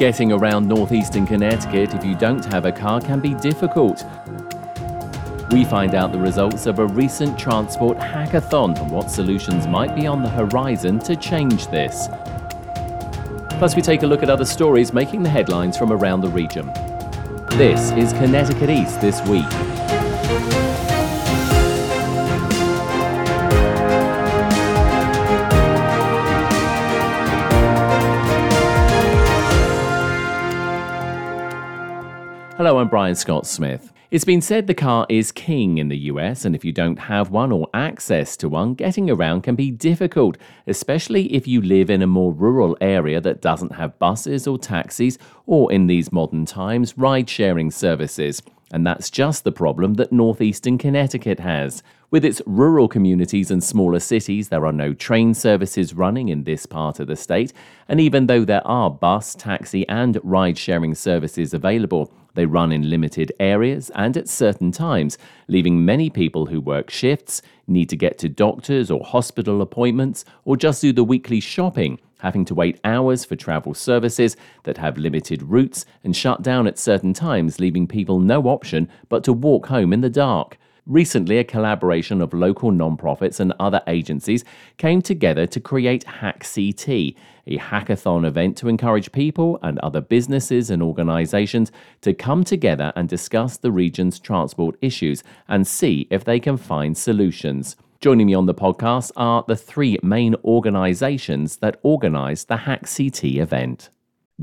Getting around northeastern Connecticut if you don't have a car can be difficult. We find out the results of a recent transport hackathon and what solutions might be on the horizon to change this. Plus, we take a look at other stories making the headlines from around the region. This is Connecticut East This Week. Hello, I'm Brian Scott Smith. It's been said the car is king in the US, and if you don't have one or access to one, getting around can be difficult, especially if you live in a more rural area that doesn't have buses or taxis, or in these modern times, ride sharing services. And that's just the problem that northeastern Connecticut has. With its rural communities and smaller cities, there are no train services running in this part of the state, and even though there are bus, taxi, and ride sharing services available, they run in limited areas and at certain times, leaving many people who work shifts, need to get to doctors or hospital appointments, or just do the weekly shopping having to wait hours for travel services that have limited routes and shut down at certain times, leaving people no option but to walk home in the dark. Recently, a collaboration of local nonprofits and other agencies came together to create HackCT, a hackathon event to encourage people and other businesses and organizations to come together and discuss the region's transport issues and see if they can find solutions. Joining me on the podcast are the three main organizations that organized the HackCT event.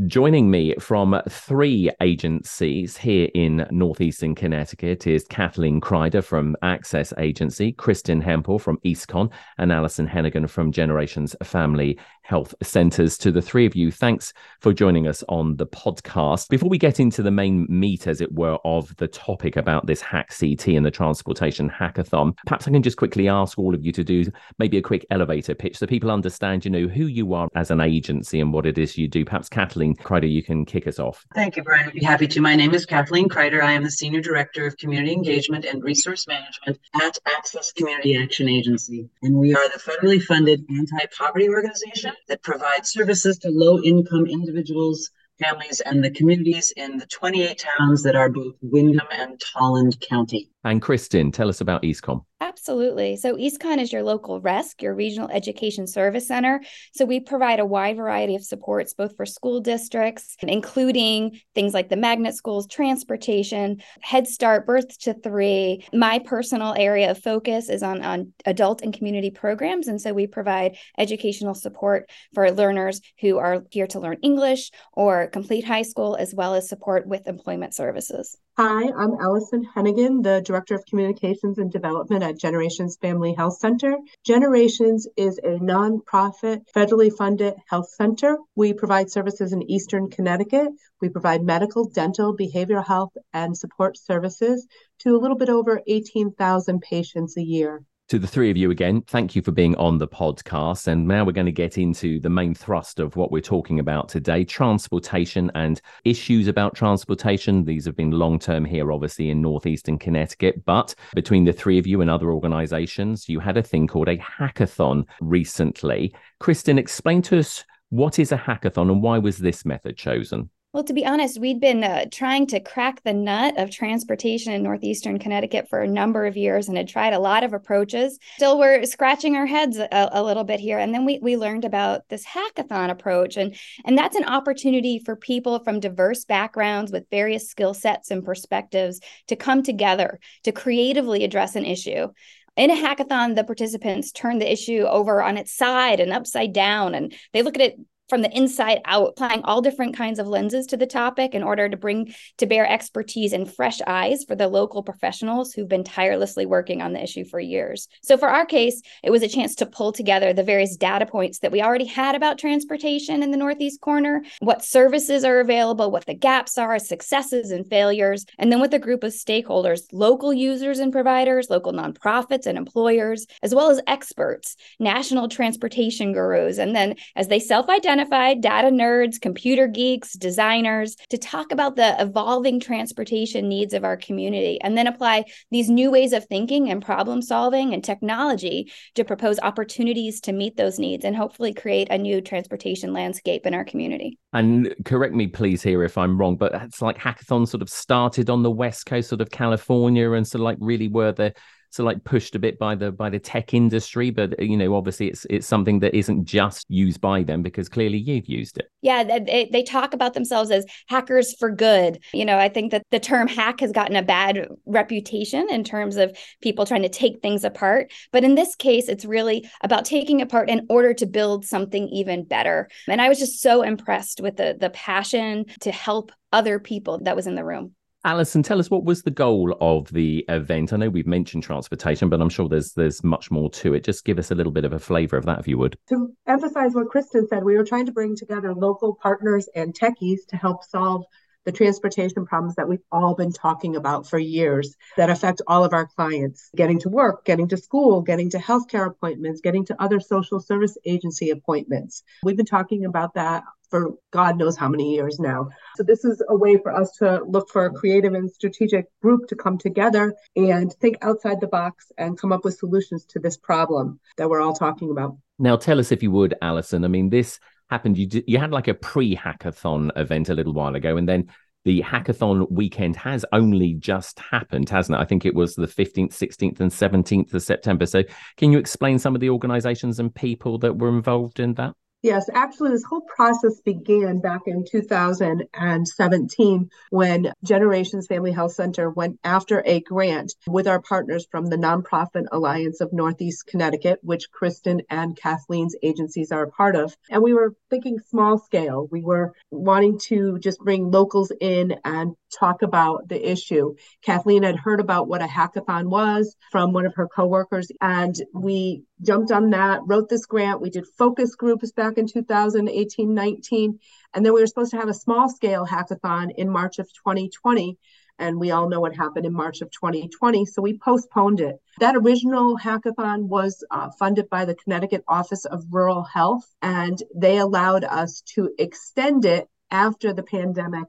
Joining me from three agencies here in northeastern Connecticut is Kathleen Kreider from Access Agency, Kristin Hempel from EastCon, and Alison Hennigan from Generations Family Health Centres. To the three of you, thanks for joining us on the podcast. Before we get into the main meat, as it were, of the topic about this HackCT and the transportation hackathon, perhaps I can just quickly ask all of you to do maybe a quick elevator pitch so people understand, you know, who you are as an agency and what it is you do. Perhaps Kathleen Kreider, you can kick us off. Thank you, Brian. I'd be happy to. My name is Kathleen Kreider. I am the Senior Director of Community Engagement and Resource Management at Access Community Action Agency. And we are the federally funded anti poverty organization that provides services to low income individuals, families, and the communities in the 28 towns that are both Windham and Tolland County. And Kristin, tell us about EastCon. Absolutely. So, EastCon is your local RESC, your regional education service center. So, we provide a wide variety of supports both for school districts, including things like the magnet schools, transportation, Head Start, birth to three. My personal area of focus is on, on adult and community programs. And so, we provide educational support for learners who are here to learn English or complete high school, as well as support with employment services. Hi, I'm Allison Hennigan, the Director of Communications and Development at Generations Family Health Center. Generations is a nonprofit, federally funded health center. We provide services in Eastern Connecticut. We provide medical, dental, behavioral health, and support services to a little bit over 18,000 patients a year to the three of you again, thank you for being on the podcast. And now we're going to get into the main thrust of what we're talking about today transportation and issues about transportation. These have been long term here, obviously, in Northeastern Connecticut. But between the three of you and other organizations, you had a thing called a hackathon recently. Kristen, explain to us what is a hackathon and why was this method chosen? Well, to be honest, we'd been uh, trying to crack the nut of transportation in Northeastern Connecticut for a number of years and had tried a lot of approaches. Still, we're scratching our heads a, a, little bit here. And then we, we learned about this hackathon approach. And, and that's an opportunity for people from diverse backgrounds with various skill sets and perspectives to come together to creatively address an issue in a hackathon, the participants turn the issue over on its side and upside down, and they look at it from the inside out, applying all different kinds of lenses to the topic in order to bring to bear expertise and fresh eyes for the local professionals who've been tirelessly working on the issue for years. So, for our case, it was a chance to pull together the various data points that we already had about transportation in the Northeast corner, what services are available, what the gaps are, successes and failures, and then with a group of stakeholders, local users and providers, local nonprofits and employers, as well as experts, national transportation gurus, and then as they self identified, data nerds, computer geeks, designers, to talk about the evolving transportation needs of our community, and then apply these new ways of thinking and problem solving and technology to propose opportunities to meet those needs and hopefully create a new transportation landscape in our community. And correct me, please, here if I'm wrong, but it's like hackathons sort of started on the West Coast, sort of California, and so like really were the so like pushed a bit by the by the tech industry but you know obviously it's it's something that isn't just used by them because clearly you've used it. Yeah they, they talk about themselves as hackers for good. You know i think that the term hack has gotten a bad reputation in terms of people trying to take things apart. But in this case it's really about taking apart in order to build something even better. And i was just so impressed with the the passion to help other people that was in the room Alison, tell us what was the goal of the event? I know we've mentioned transportation, but I'm sure there's there's much more to it. Just give us a little bit of a flavor of that, if you would. To emphasize what Kristen said, we were trying to bring together local partners and techies to help solve the transportation problems that we've all been talking about for years that affect all of our clients getting to work, getting to school, getting to healthcare appointments, getting to other social service agency appointments. We've been talking about that for God knows how many years now. So, this is a way for us to look for a creative and strategic group to come together and think outside the box and come up with solutions to this problem that we're all talking about. Now, tell us if you would, Alison. I mean, this happened. You did, you had like a pre-hackathon event a little while ago, and then the hackathon weekend has only just happened, hasn't it? I think it was the 15th, 16th, and 17th of September. So, can you explain some of the organizations and people that were involved in that? Yes, actually, this whole process began back in 2017 when Generations Family Health Center went after a grant with our partners from the Nonprofit Alliance of Northeast Connecticut, which Kristen and Kathleen's agencies are a part of. And we were thinking small scale. We were wanting to just bring locals in and talk about the issue. Kathleen had heard about what a hackathon was from one of her coworkers, and we jumped on that, wrote this grant. We did focus groups back in 2018 19, and then we were supposed to have a small scale hackathon in March of 2020. And we all know what happened in March of 2020. So we postponed it. That original hackathon was uh, funded by the Connecticut Office of Rural Health, and they allowed us to extend it after the pandemic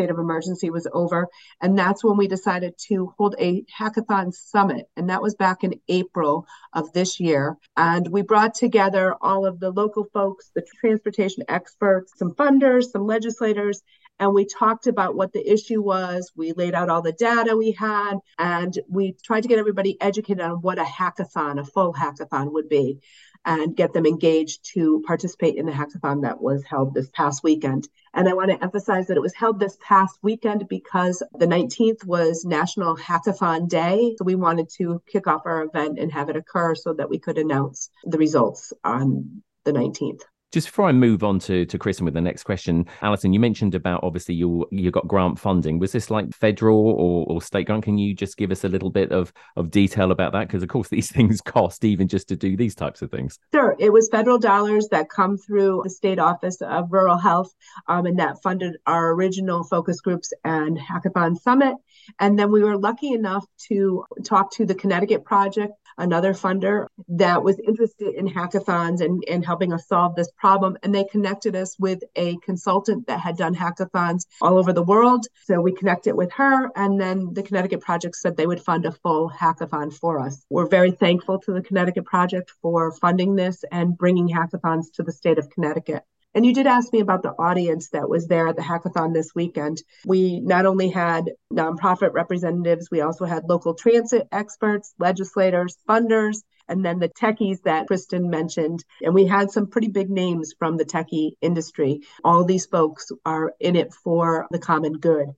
state of emergency was over. And that's when we decided to hold a hackathon summit. And that was back in April of this year. And we brought together all of the local folks, the transportation experts, some funders, some legislators, and we talked about what the issue was. We laid out all the data we had, and we tried to get everybody educated on what a hackathon, a full hackathon would be and get them engaged to participate in the hackathon that was held this past weekend. And I want to emphasize that it was held this past weekend because the 19th was National Hackathon Day. So we wanted to kick off our event and have it occur so that we could announce the results on the 19th. Just before I move on to, to Kristen with the next question, Alison, you mentioned about obviously you you got grant funding. Was this like federal or, or state grant? Can you just give us a little bit of, of detail about that? Because of course these things cost even just to do these types of things. Sure. It was federal dollars that come through the state office of rural health um, and that funded our original focus groups and hackathon summit. And then we were lucky enough to talk to the Connecticut Project another funder that was interested in hackathons and, and helping us solve this problem. And they connected us with a consultant that had done hackathons all over the world. So we connected with her. And then the Connecticut Project said they would fund a full hackathon for us. We're very thankful to the Connecticut Project for funding this and bringing hackathons to the state of Connecticut. And you did ask me about the audience that was there at the hackathon this weekend. We not only had nonprofit representatives, we also had local transit experts, legislators, funders, and then the techies that Kristen mentioned. And we had some pretty big names from the techie industry. All these folks are in it for the common good.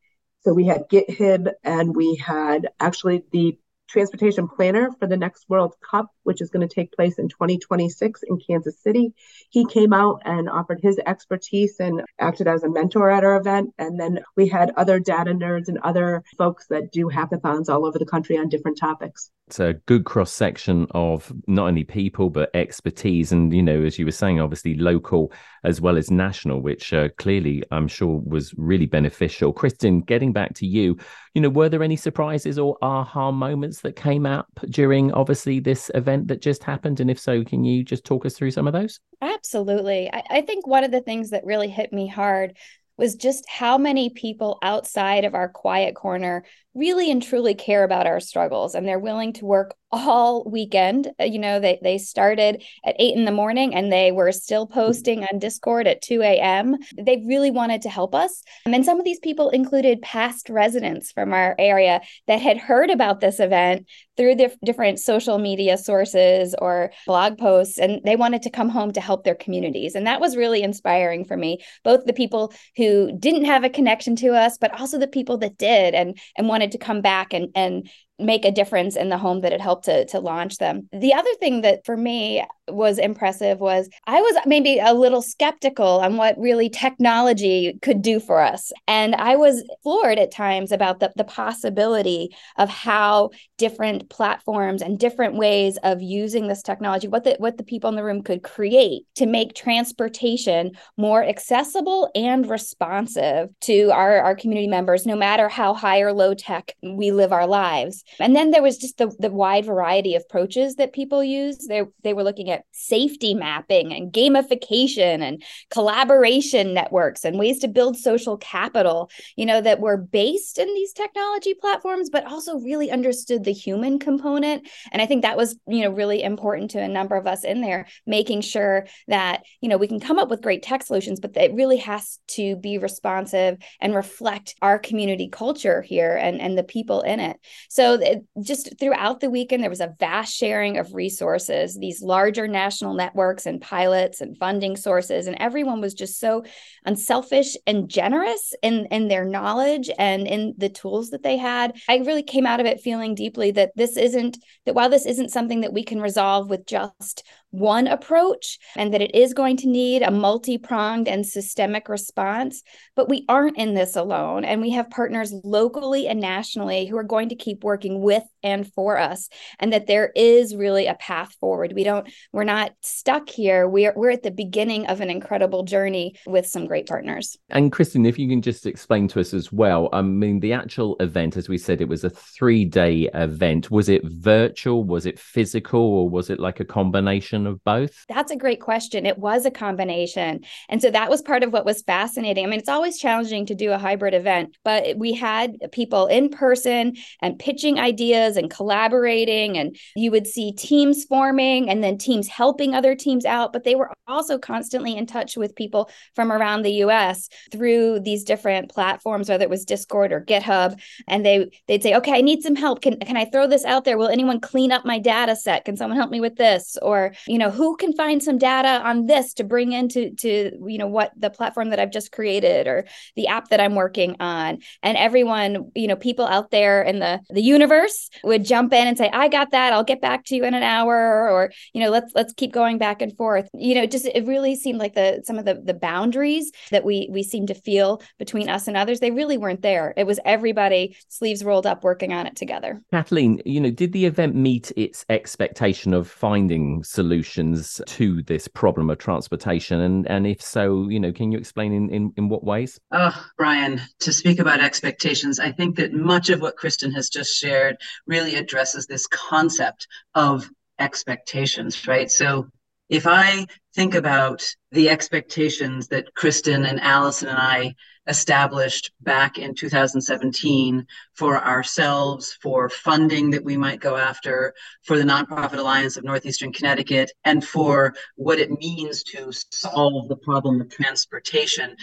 So we had GitHub and we had actually the transportation planner for the next World Cup which is going to take place in 2026 in Kansas City. He came out and offered his expertise and acted as a mentor at our event. And then we had other data nerds and other folks that do hackathons all over the country on different topics. It's a good cross section of not only people, but expertise. And, you know, as you were saying, obviously local as well as national, which uh, clearly I'm sure was really beneficial. Kristen, getting back to you, you know, were there any surprises or aha moments that came up during obviously this event that just happened? And if so, can you just talk us through some of those? Absolutely. I, I think one of the things that really hit me hard was just how many people outside of our quiet corner really and truly care about our struggles and they're willing to work all weekend. Uh, you know, they, they started at eight in the morning and they were still posting on Discord at 2 a.m. They really wanted to help us. And some of these people included past residents from our area that had heard about this event through the different social media sources or blog posts, and they wanted to come home to help their communities. And that was really inspiring for me, both the people who didn't have a connection to us, but also the people that did and, and wanted to come back and, and make a difference in the home that it helped to, to launch them. The other thing that for me was impressive was I was maybe a little skeptical on what really technology could do for us. And I was floored at times about the, the possibility of how different platforms and different ways of using this technology, what the what the people in the room could create to make transportation more accessible and responsive to our, our community members, no matter how high or low tech we live our lives. And then there was just the, the wide variety of approaches that people use. They, they were looking at safety mapping and gamification and collaboration networks and ways to build social capital, you know, that were based in these technology platforms, but also really understood the human component. And I think that was, you know, really important to a number of us in there, making sure that, you know, we can come up with great tech solutions, but it really has to be responsive and reflect our community culture here and, and the people in it. So it, just throughout the weekend, there was a vast sharing of resources, these larger national networks and pilots and funding sources. And everyone was just so unselfish and generous in, in their knowledge and in the tools that they had. I really came out of it feeling deeply that this isn't, that while this isn't something that we can resolve with just one approach and that it is going to need a multi pronged and systemic response. But we aren't in this alone. And we have partners locally and nationally who are going to keep working with and for us. And that there is really a path forward. We don't, we're not stuck here. We're, we're at the beginning of an incredible journey with some great partners. And Kristen, if you can just explain to us as well, I mean, the actual event, as we said, it was a three day event. Was it virtual? Was it physical? Or was it like a combination? combination of both? That's a great question. It was a combination. And so that was part of what was fascinating. I mean, it's always challenging to do a hybrid event, but we had people in person and pitching ideas and collaborating. And you would see teams forming and then teams helping other teams out. But they were also constantly in touch with people from around the US through these different platforms, whether it was Discord or GitHub. And they they'd say, okay, I need some help. Can, can I throw this out there? Will anyone clean up my data set? Can someone help me with this? Or, you know who can find some data on this to bring into to you know what the platform that i've just created or the app that i'm working on and everyone you know people out there in the the universe would jump in and say i got that i'll get back to you in an hour or you know let's let's keep going back and forth you know just it really seemed like the some of the the boundaries that we we seem to feel between us and others they really weren't there it was everybody sleeves rolled up working on it together kathleen you know did the event meet its expectation of finding solutions solutions to this problem of transportation? And and if so, you know, can you explain in in, in what ways? Oh, Brian, to speak about expectations, I think that much of what Kristen has just shared really addresses this concept of expectations, right? So if I think about the expectations that Kristen and Allison and I established back in 2017 for ourselves, for funding that we might go after, for the Nonprofit Alliance of Northeastern Connecticut, and for what it means to solve the problem of transportation.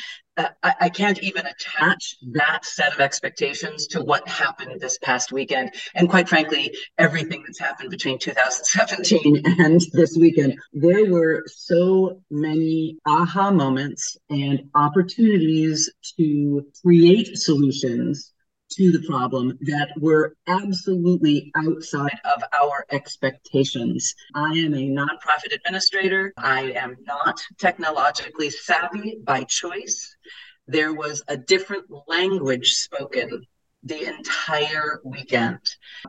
I, I, can't even attach that set of expectations to what happened this past weekend. And quite frankly, everything that's happened between 2017 and this weekend, there were so many aha moments and opportunities to create solutions to the problem that were absolutely outside of our expectations. I am a nonprofit administrator. I am not technologically savvy by choice. There was a different language spoken the entire weekend.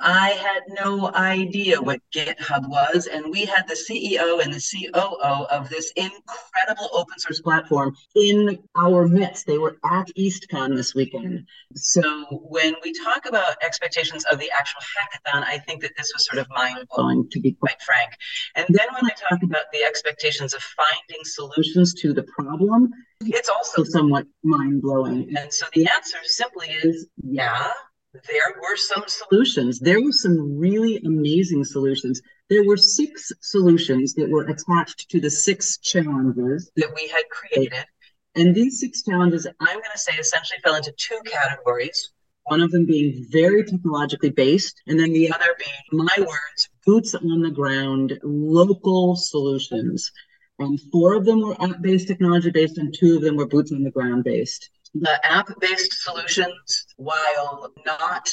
I had no idea what GitHub was, and we had the CEO and the COO of this incredible open source platform in our midst. They were at EastCon this weekend. So when we talk about expectations of the actual hackathon, I think that this was sort of mind blowing, to be quite frank. And then when I talk about the expectations of finding solutions to the problem, it's also somewhat mind blowing. And so the answer simply is yeah, there were some solutions. There were some really amazing solutions. There were six solutions that were attached to the six challenges that we had created. And these six challenges, I'm going to say, essentially fell into two categories. One of them being very technologically based, and then the other being, my words, boots on the ground, local solutions. And four of them were app based, technology based, and two of them were boots on the ground based. The app based solutions, while not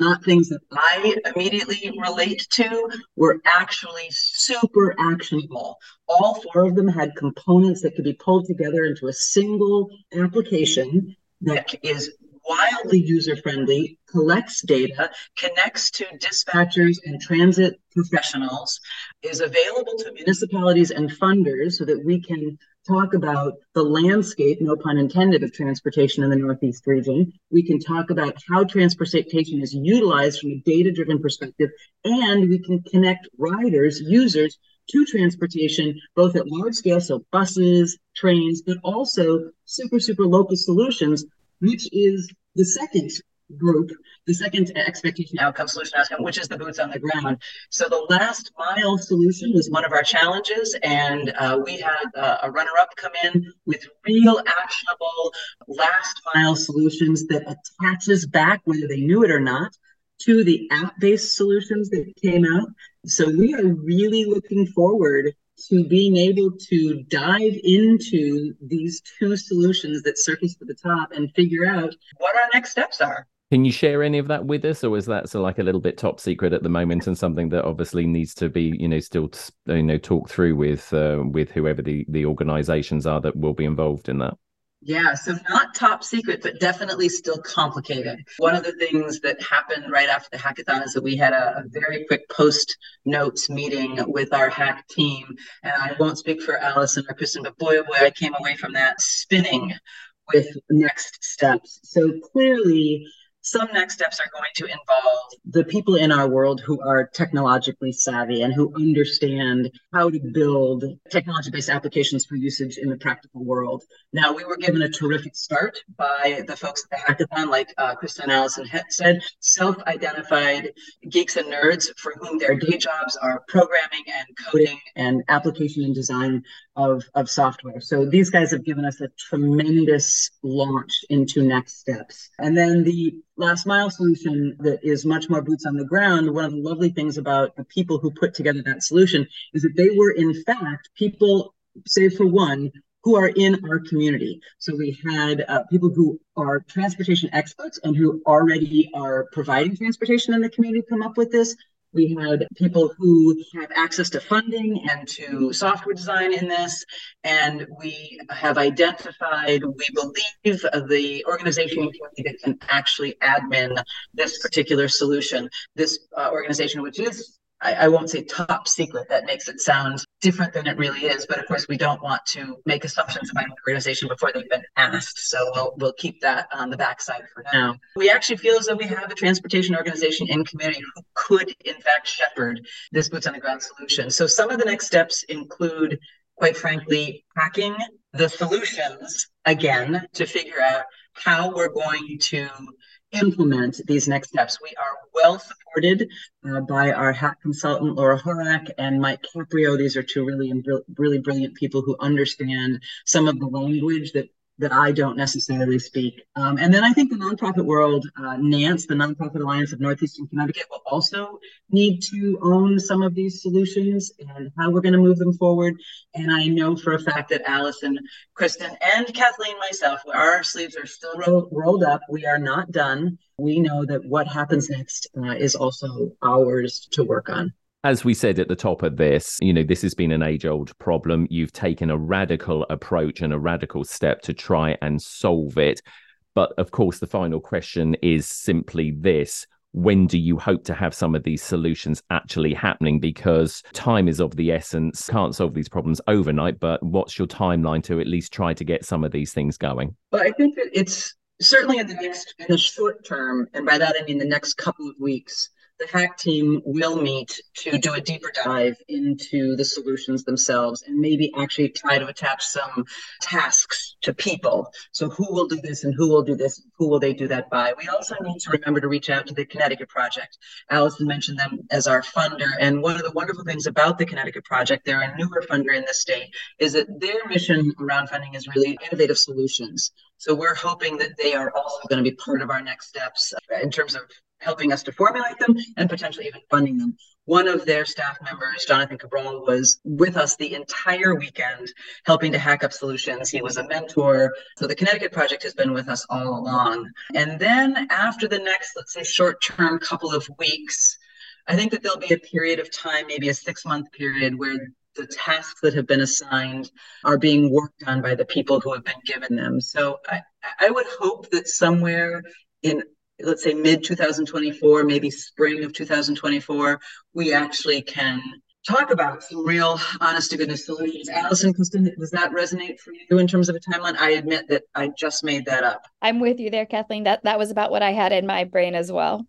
not things that I immediately relate to, were actually super actionable. All four of them had components that could be pulled together into a single application that is wildly user friendly, collects data, connects to dispatchers and transit professionals, is available to municipalities and funders so that we can talk about the landscape, no pun intended, of transportation in the Northeast region. We can talk about how transportation is utilized from a data driven perspective, and we can connect riders, users, to transportation, both at large scale, so buses, trains, but also super, super local solutions which is the second group, the second expectation outcome solution outcome, which is the boots on the ground. So the last mile solution was one of our challenges, and uh, we had uh, a runner up come in with real actionable last mile solutions that attaches back, whether they knew it or not, to the app based solutions that came out. So we are really looking forward to being able to dive into these two solutions that surface to the top and figure out what our next steps are. Can you share any of that with us, or is that so like a little bit top secret at the moment, and something that obviously needs to be, you know, still you know talk through with uh, with whoever the the organisations are that will be involved in that? Yeah, so not top secret, but definitely still complicated. One of the things that happened right after the hackathon is that we had a, a, very quick post notes meeting with our hack team. And I won't speak for Allison or Kristen, but boy, oh boy, I came away from that spinning with next steps. So clearly, some next steps are going to involve the people in our world who are technologically savvy and who understand how to build technology based applications for usage in the practical world. Now, we were given a terrific start by the folks at the hackathon, like uh, Krista and Allison said, self identified geeks and nerds for whom their day jobs are programming and coding and application and design of, of software. So these guys have given us a tremendous launch into next steps. And then the last mile solution that is much more boots on the ground. One of the lovely things about the people who put together that solution is that they were, in fact, people, save for one, who are in our community. So we had uh, people who are transportation experts and who already are providing transportation in the community come up with this. We had people who have access to funding and to software design in this. And we have identified, we believe, the organization community that can actually admin this particular solution. This uh, organization, which is I, I, won't say top secret. That makes it sound different than it really is. But of course, we don't want to make assumptions about an organization before they've been asked. So we'll we'll keep that on the backside for now. We actually feel as though we have a transportation organization in community who could, in fact, shepherd this boots on the ground solution. So some of the next steps include, quite frankly, hacking the solutions again to figure out how we're going to implement these next steps. We are well supported uh, by our hack consultant, Laura Horak, and Mike Caprio. These are two really, really brilliant people who understand some of the language that that I don't necessarily speak. Um, and then I think the nonprofit world, uh, NANCE, the Nonprofit Alliance of Northeastern Connecticut, will also need to own some of these solutions and how we're going to move them forward. And I know for a fact that Allison, Kristen, and Kathleen, myself, our sleeves are still ro- rolled up. We are not done. We know that what happens next uh, is also ours to work on. As we said at the top of this, you know, this has been an age old problem. You've taken a radical approach and a radical step to try and solve it. But of course, the final question is simply this when do you hope to have some of these solutions actually happening? Because time is of the essence. Can't solve these problems overnight, but what's your timeline to at least try to get some of these things going? Well, I think that it's certainly in the next, in the short term, and by that I mean the next couple of weeks, the hack team will meet to do a deeper dive into the solutions themselves and maybe actually try to attach some tasks to people. So, who will do this and who will do this? Who will they do that by? We also need to remember to reach out to the Connecticut Project. Allison mentioned them as our funder. And one of the wonderful things about the Connecticut Project, they're a newer funder in the state, is that their mission around funding is really innovative solutions. So, we're hoping that they are also going to be part of our next steps in terms of helping us to formulate them and potentially even funding them. One of their staff members, Jonathan Cabral, was with us the entire weekend helping to hack up solutions. He was a mentor. So the Connecticut Project has been with us all along. And then after the next, let's say, short term couple of weeks, I think that there'll be a period of time, maybe a six month period, where the tasks that have been assigned are being worked on by the people who have been given them. So I, I would hope that somewhere in let's say mid 2024, maybe spring of 2024, we actually can talk about some real honest to goodness solutions. Allison, does that resonate for you in terms of a timeline? I admit that I just made that up. I'm with you there, Kathleen. That that was about what I had in my brain as well.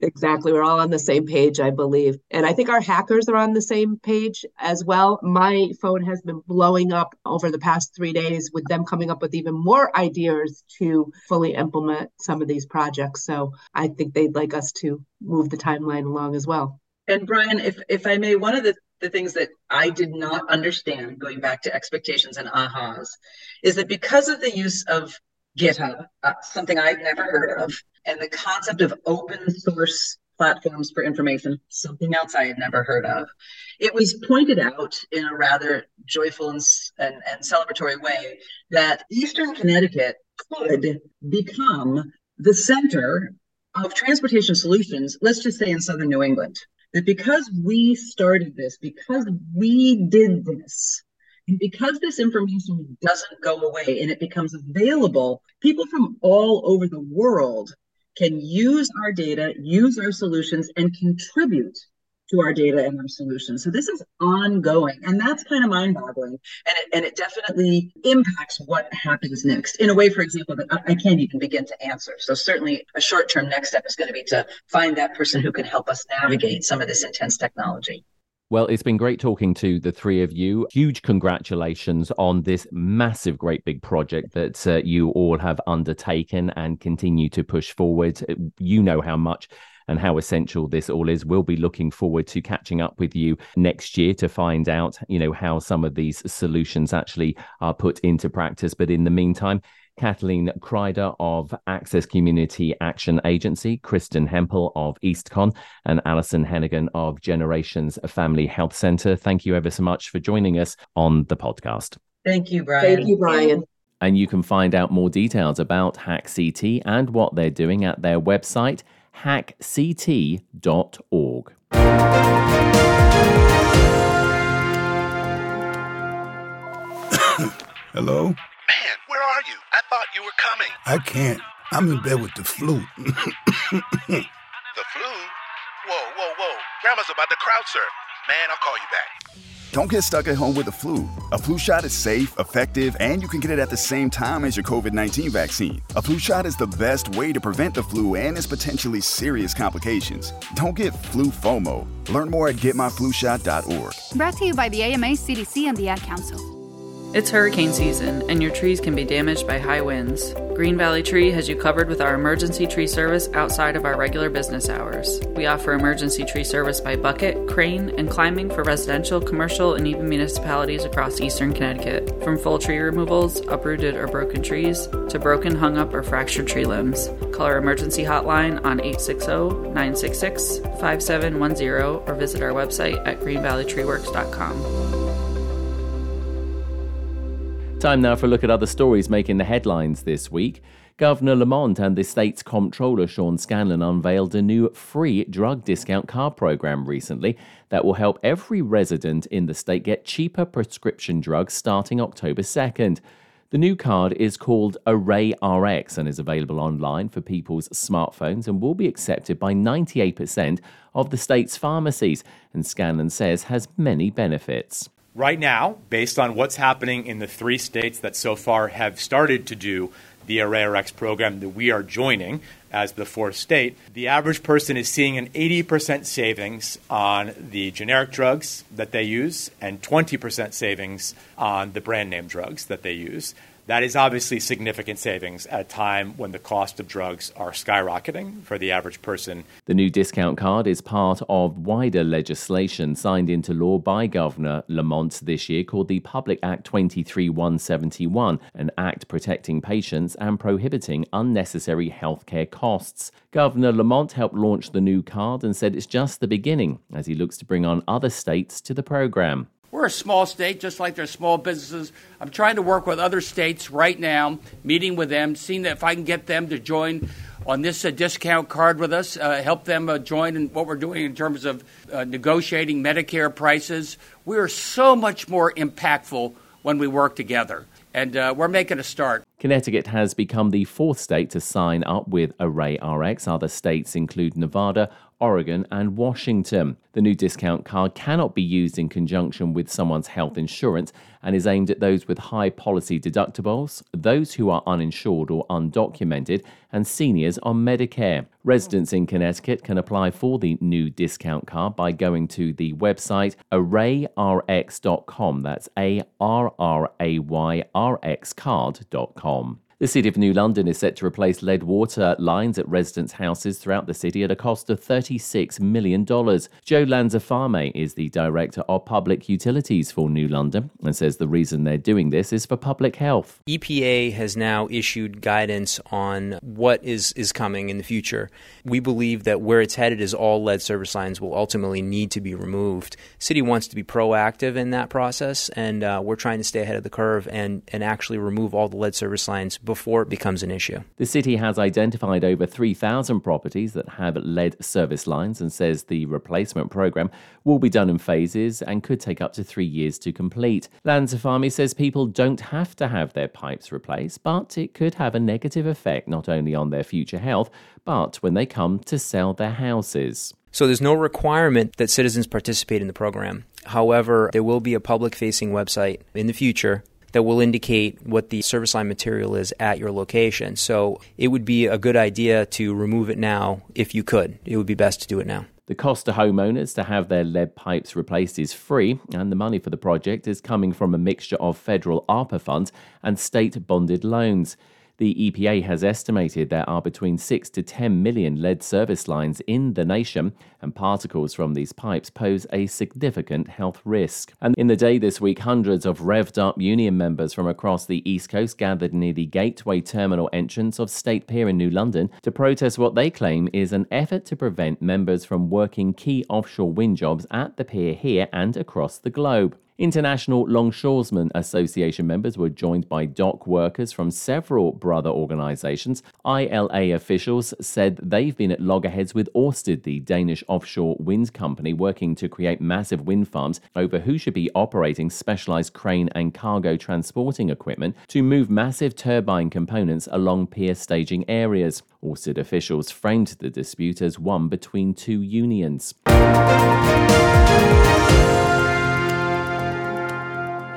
Exactly. We're all on the same page, I believe. And I think our hackers are on the same page as well. My phone has been blowing up over the past three days with them coming up with even more ideas to fully implement some of these projects. So I think they'd like us to move the timeline along as well. And Brian, if, if I may, one of the, the things that I did not understand going back to expectations and ahas is that because of the use of GitHub, uh, something I'd never heard of, and the concept of open source platforms for information, something else I had never heard of. It was pointed out in a rather joyful and, and, and celebratory way that Eastern Connecticut could become the center of transportation solutions, let's just say in Southern New England. That because we started this, because we did this, and because this information doesn't go away and it becomes available, people from all over the world can use our data, use our solutions, and contribute to our data and our solutions. So this is ongoing, and that's kind of mind-boggling, and it, and it definitely impacts what happens next in a way, for example, that I, I can't even begin to answer. So certainly, a short-term next step is going to be to find that person who can help us navigate some of this intense technology. Well, it's been great talking to the three of you. Huge congratulations on this massive, great big project that uh, you all have undertaken and continue to push forward. You know how much and how essential this all is. We'll be looking forward to catching up with you next year to find out, you know, how some of these solutions actually are put into practice. But in the meantime, Kathleen Kreider of Access Community Action Agency, Kristen Hempel of EastCon, and Alison Hennigan of Generations Family Health Center. Thank you ever so much for joining us on the podcast. Thank you, Brian. Thank you, Brian. And you can find out more details about HackCT and what they're doing at their website, hackct.org. Hello? Man, where are you? I thought you were coming. I can't. I'm in bed with the flu. the flu? Whoa, whoa, whoa. Grandma's about to crowd surf. Man, I'll call you back. Don't get stuck at home with the flu. A flu shot is safe, effective, and you can get it at the same time as your COVID 19 vaccine. A flu shot is the best way to prevent the flu and its potentially serious complications. Don't get flu FOMO. Learn more at getmyflushot.org. Brought to you by the AMA, CDC, and the Ad Council. It's hurricane season, and your trees can be damaged by high winds. Green Valley Tree has you covered with our emergency tree service outside of our regular business hours. We offer emergency tree service by bucket, crane, and climbing for residential, commercial, and even municipalities across eastern Connecticut. From full tree removals, uprooted or broken trees, to broken, hung up, or fractured tree limbs. Call our emergency hotline on 860 966 5710 or visit our website at greenvalleytreeworks.com. Time now for a look at other stories making the headlines this week. Governor Lamont and the state's comptroller Sean Scanlon unveiled a new free drug discount card program recently that will help every resident in the state get cheaper prescription drugs starting October 2nd. The new card is called ArrayRx and is available online for people's smartphones and will be accepted by 98% of the state's pharmacies, and Scanlon says has many benefits. Right now, based on what's happening in the three states that so far have started to do the ArrayRx program that we are joining as the fourth state, the average person is seeing an 80% savings on the generic drugs that they use and 20% savings on the brand name drugs that they use. That is obviously significant savings at a time when the cost of drugs are skyrocketing for the average person. The new discount card is part of wider legislation signed into law by Governor Lamont this year called the Public Act 23171, an act protecting patients and prohibiting unnecessary healthcare costs. Governor Lamont helped launch the new card and said it's just the beginning as he looks to bring on other states to the program. We're a small state, just like there's small businesses. I'm trying to work with other states right now, meeting with them, seeing that if I can get them to join on this uh, discount card with us, uh, help them uh, join in what we're doing in terms of uh, negotiating Medicare prices. We are so much more impactful when we work together, and uh, we're making a start. Connecticut has become the fourth state to sign up with ArrayRx. Other states include Nevada, Oregon, and Washington. The new discount card cannot be used in conjunction with someone's health insurance and is aimed at those with high policy deductibles, those who are uninsured or undocumented, and seniors on Medicare. Residents in Connecticut can apply for the new discount card by going to the website arrayrx.com. That's A R R A Y R X card.com. The City of New London is set to replace lead water lines at residents' houses throughout the city at a cost of $36 million. Joe Lanzafame is the Director of Public Utilities for New London and says the reason they're doing this is for public health. EPA has now issued guidance on what is, is coming in the future. We believe that where it's headed is all lead service lines will ultimately need to be removed. City wants to be proactive in that process, and uh, we're trying to stay ahead of the curve and, and actually remove all the lead service lines before it becomes an issue. The city has identified over 3,000 properties that have lead service lines and says the replacement program will be done in phases and could take up to three years to complete. Lanzafame says people don't have to have their pipes replaced, but it could have a negative effect not only on their future health, but when they come to sell their houses. So there's no requirement that citizens participate in the program. However, there will be a public facing website in the future that will indicate what the service line material is at your location. So it would be a good idea to remove it now if you could. It would be best to do it now. The cost to homeowners to have their lead pipes replaced is free, and the money for the project is coming from a mixture of federal ARPA funds and state bonded loans. The EPA has estimated there are between 6 to 10 million lead service lines in the nation, and particles from these pipes pose a significant health risk. And in the day this week, hundreds of revved up union members from across the East Coast gathered near the Gateway Terminal entrance of State Pier in New London to protest what they claim is an effort to prevent members from working key offshore wind jobs at the pier here and across the globe. International Longshoremen's Association members were joined by dock workers from several brother organizations. ILA officials said they've been at loggerheads with Ørsted, the Danish offshore wind company, working to create massive wind farms over who should be operating specialized crane and cargo transporting equipment to move massive turbine components along pier staging areas. Ørsted officials framed the dispute as one between two unions.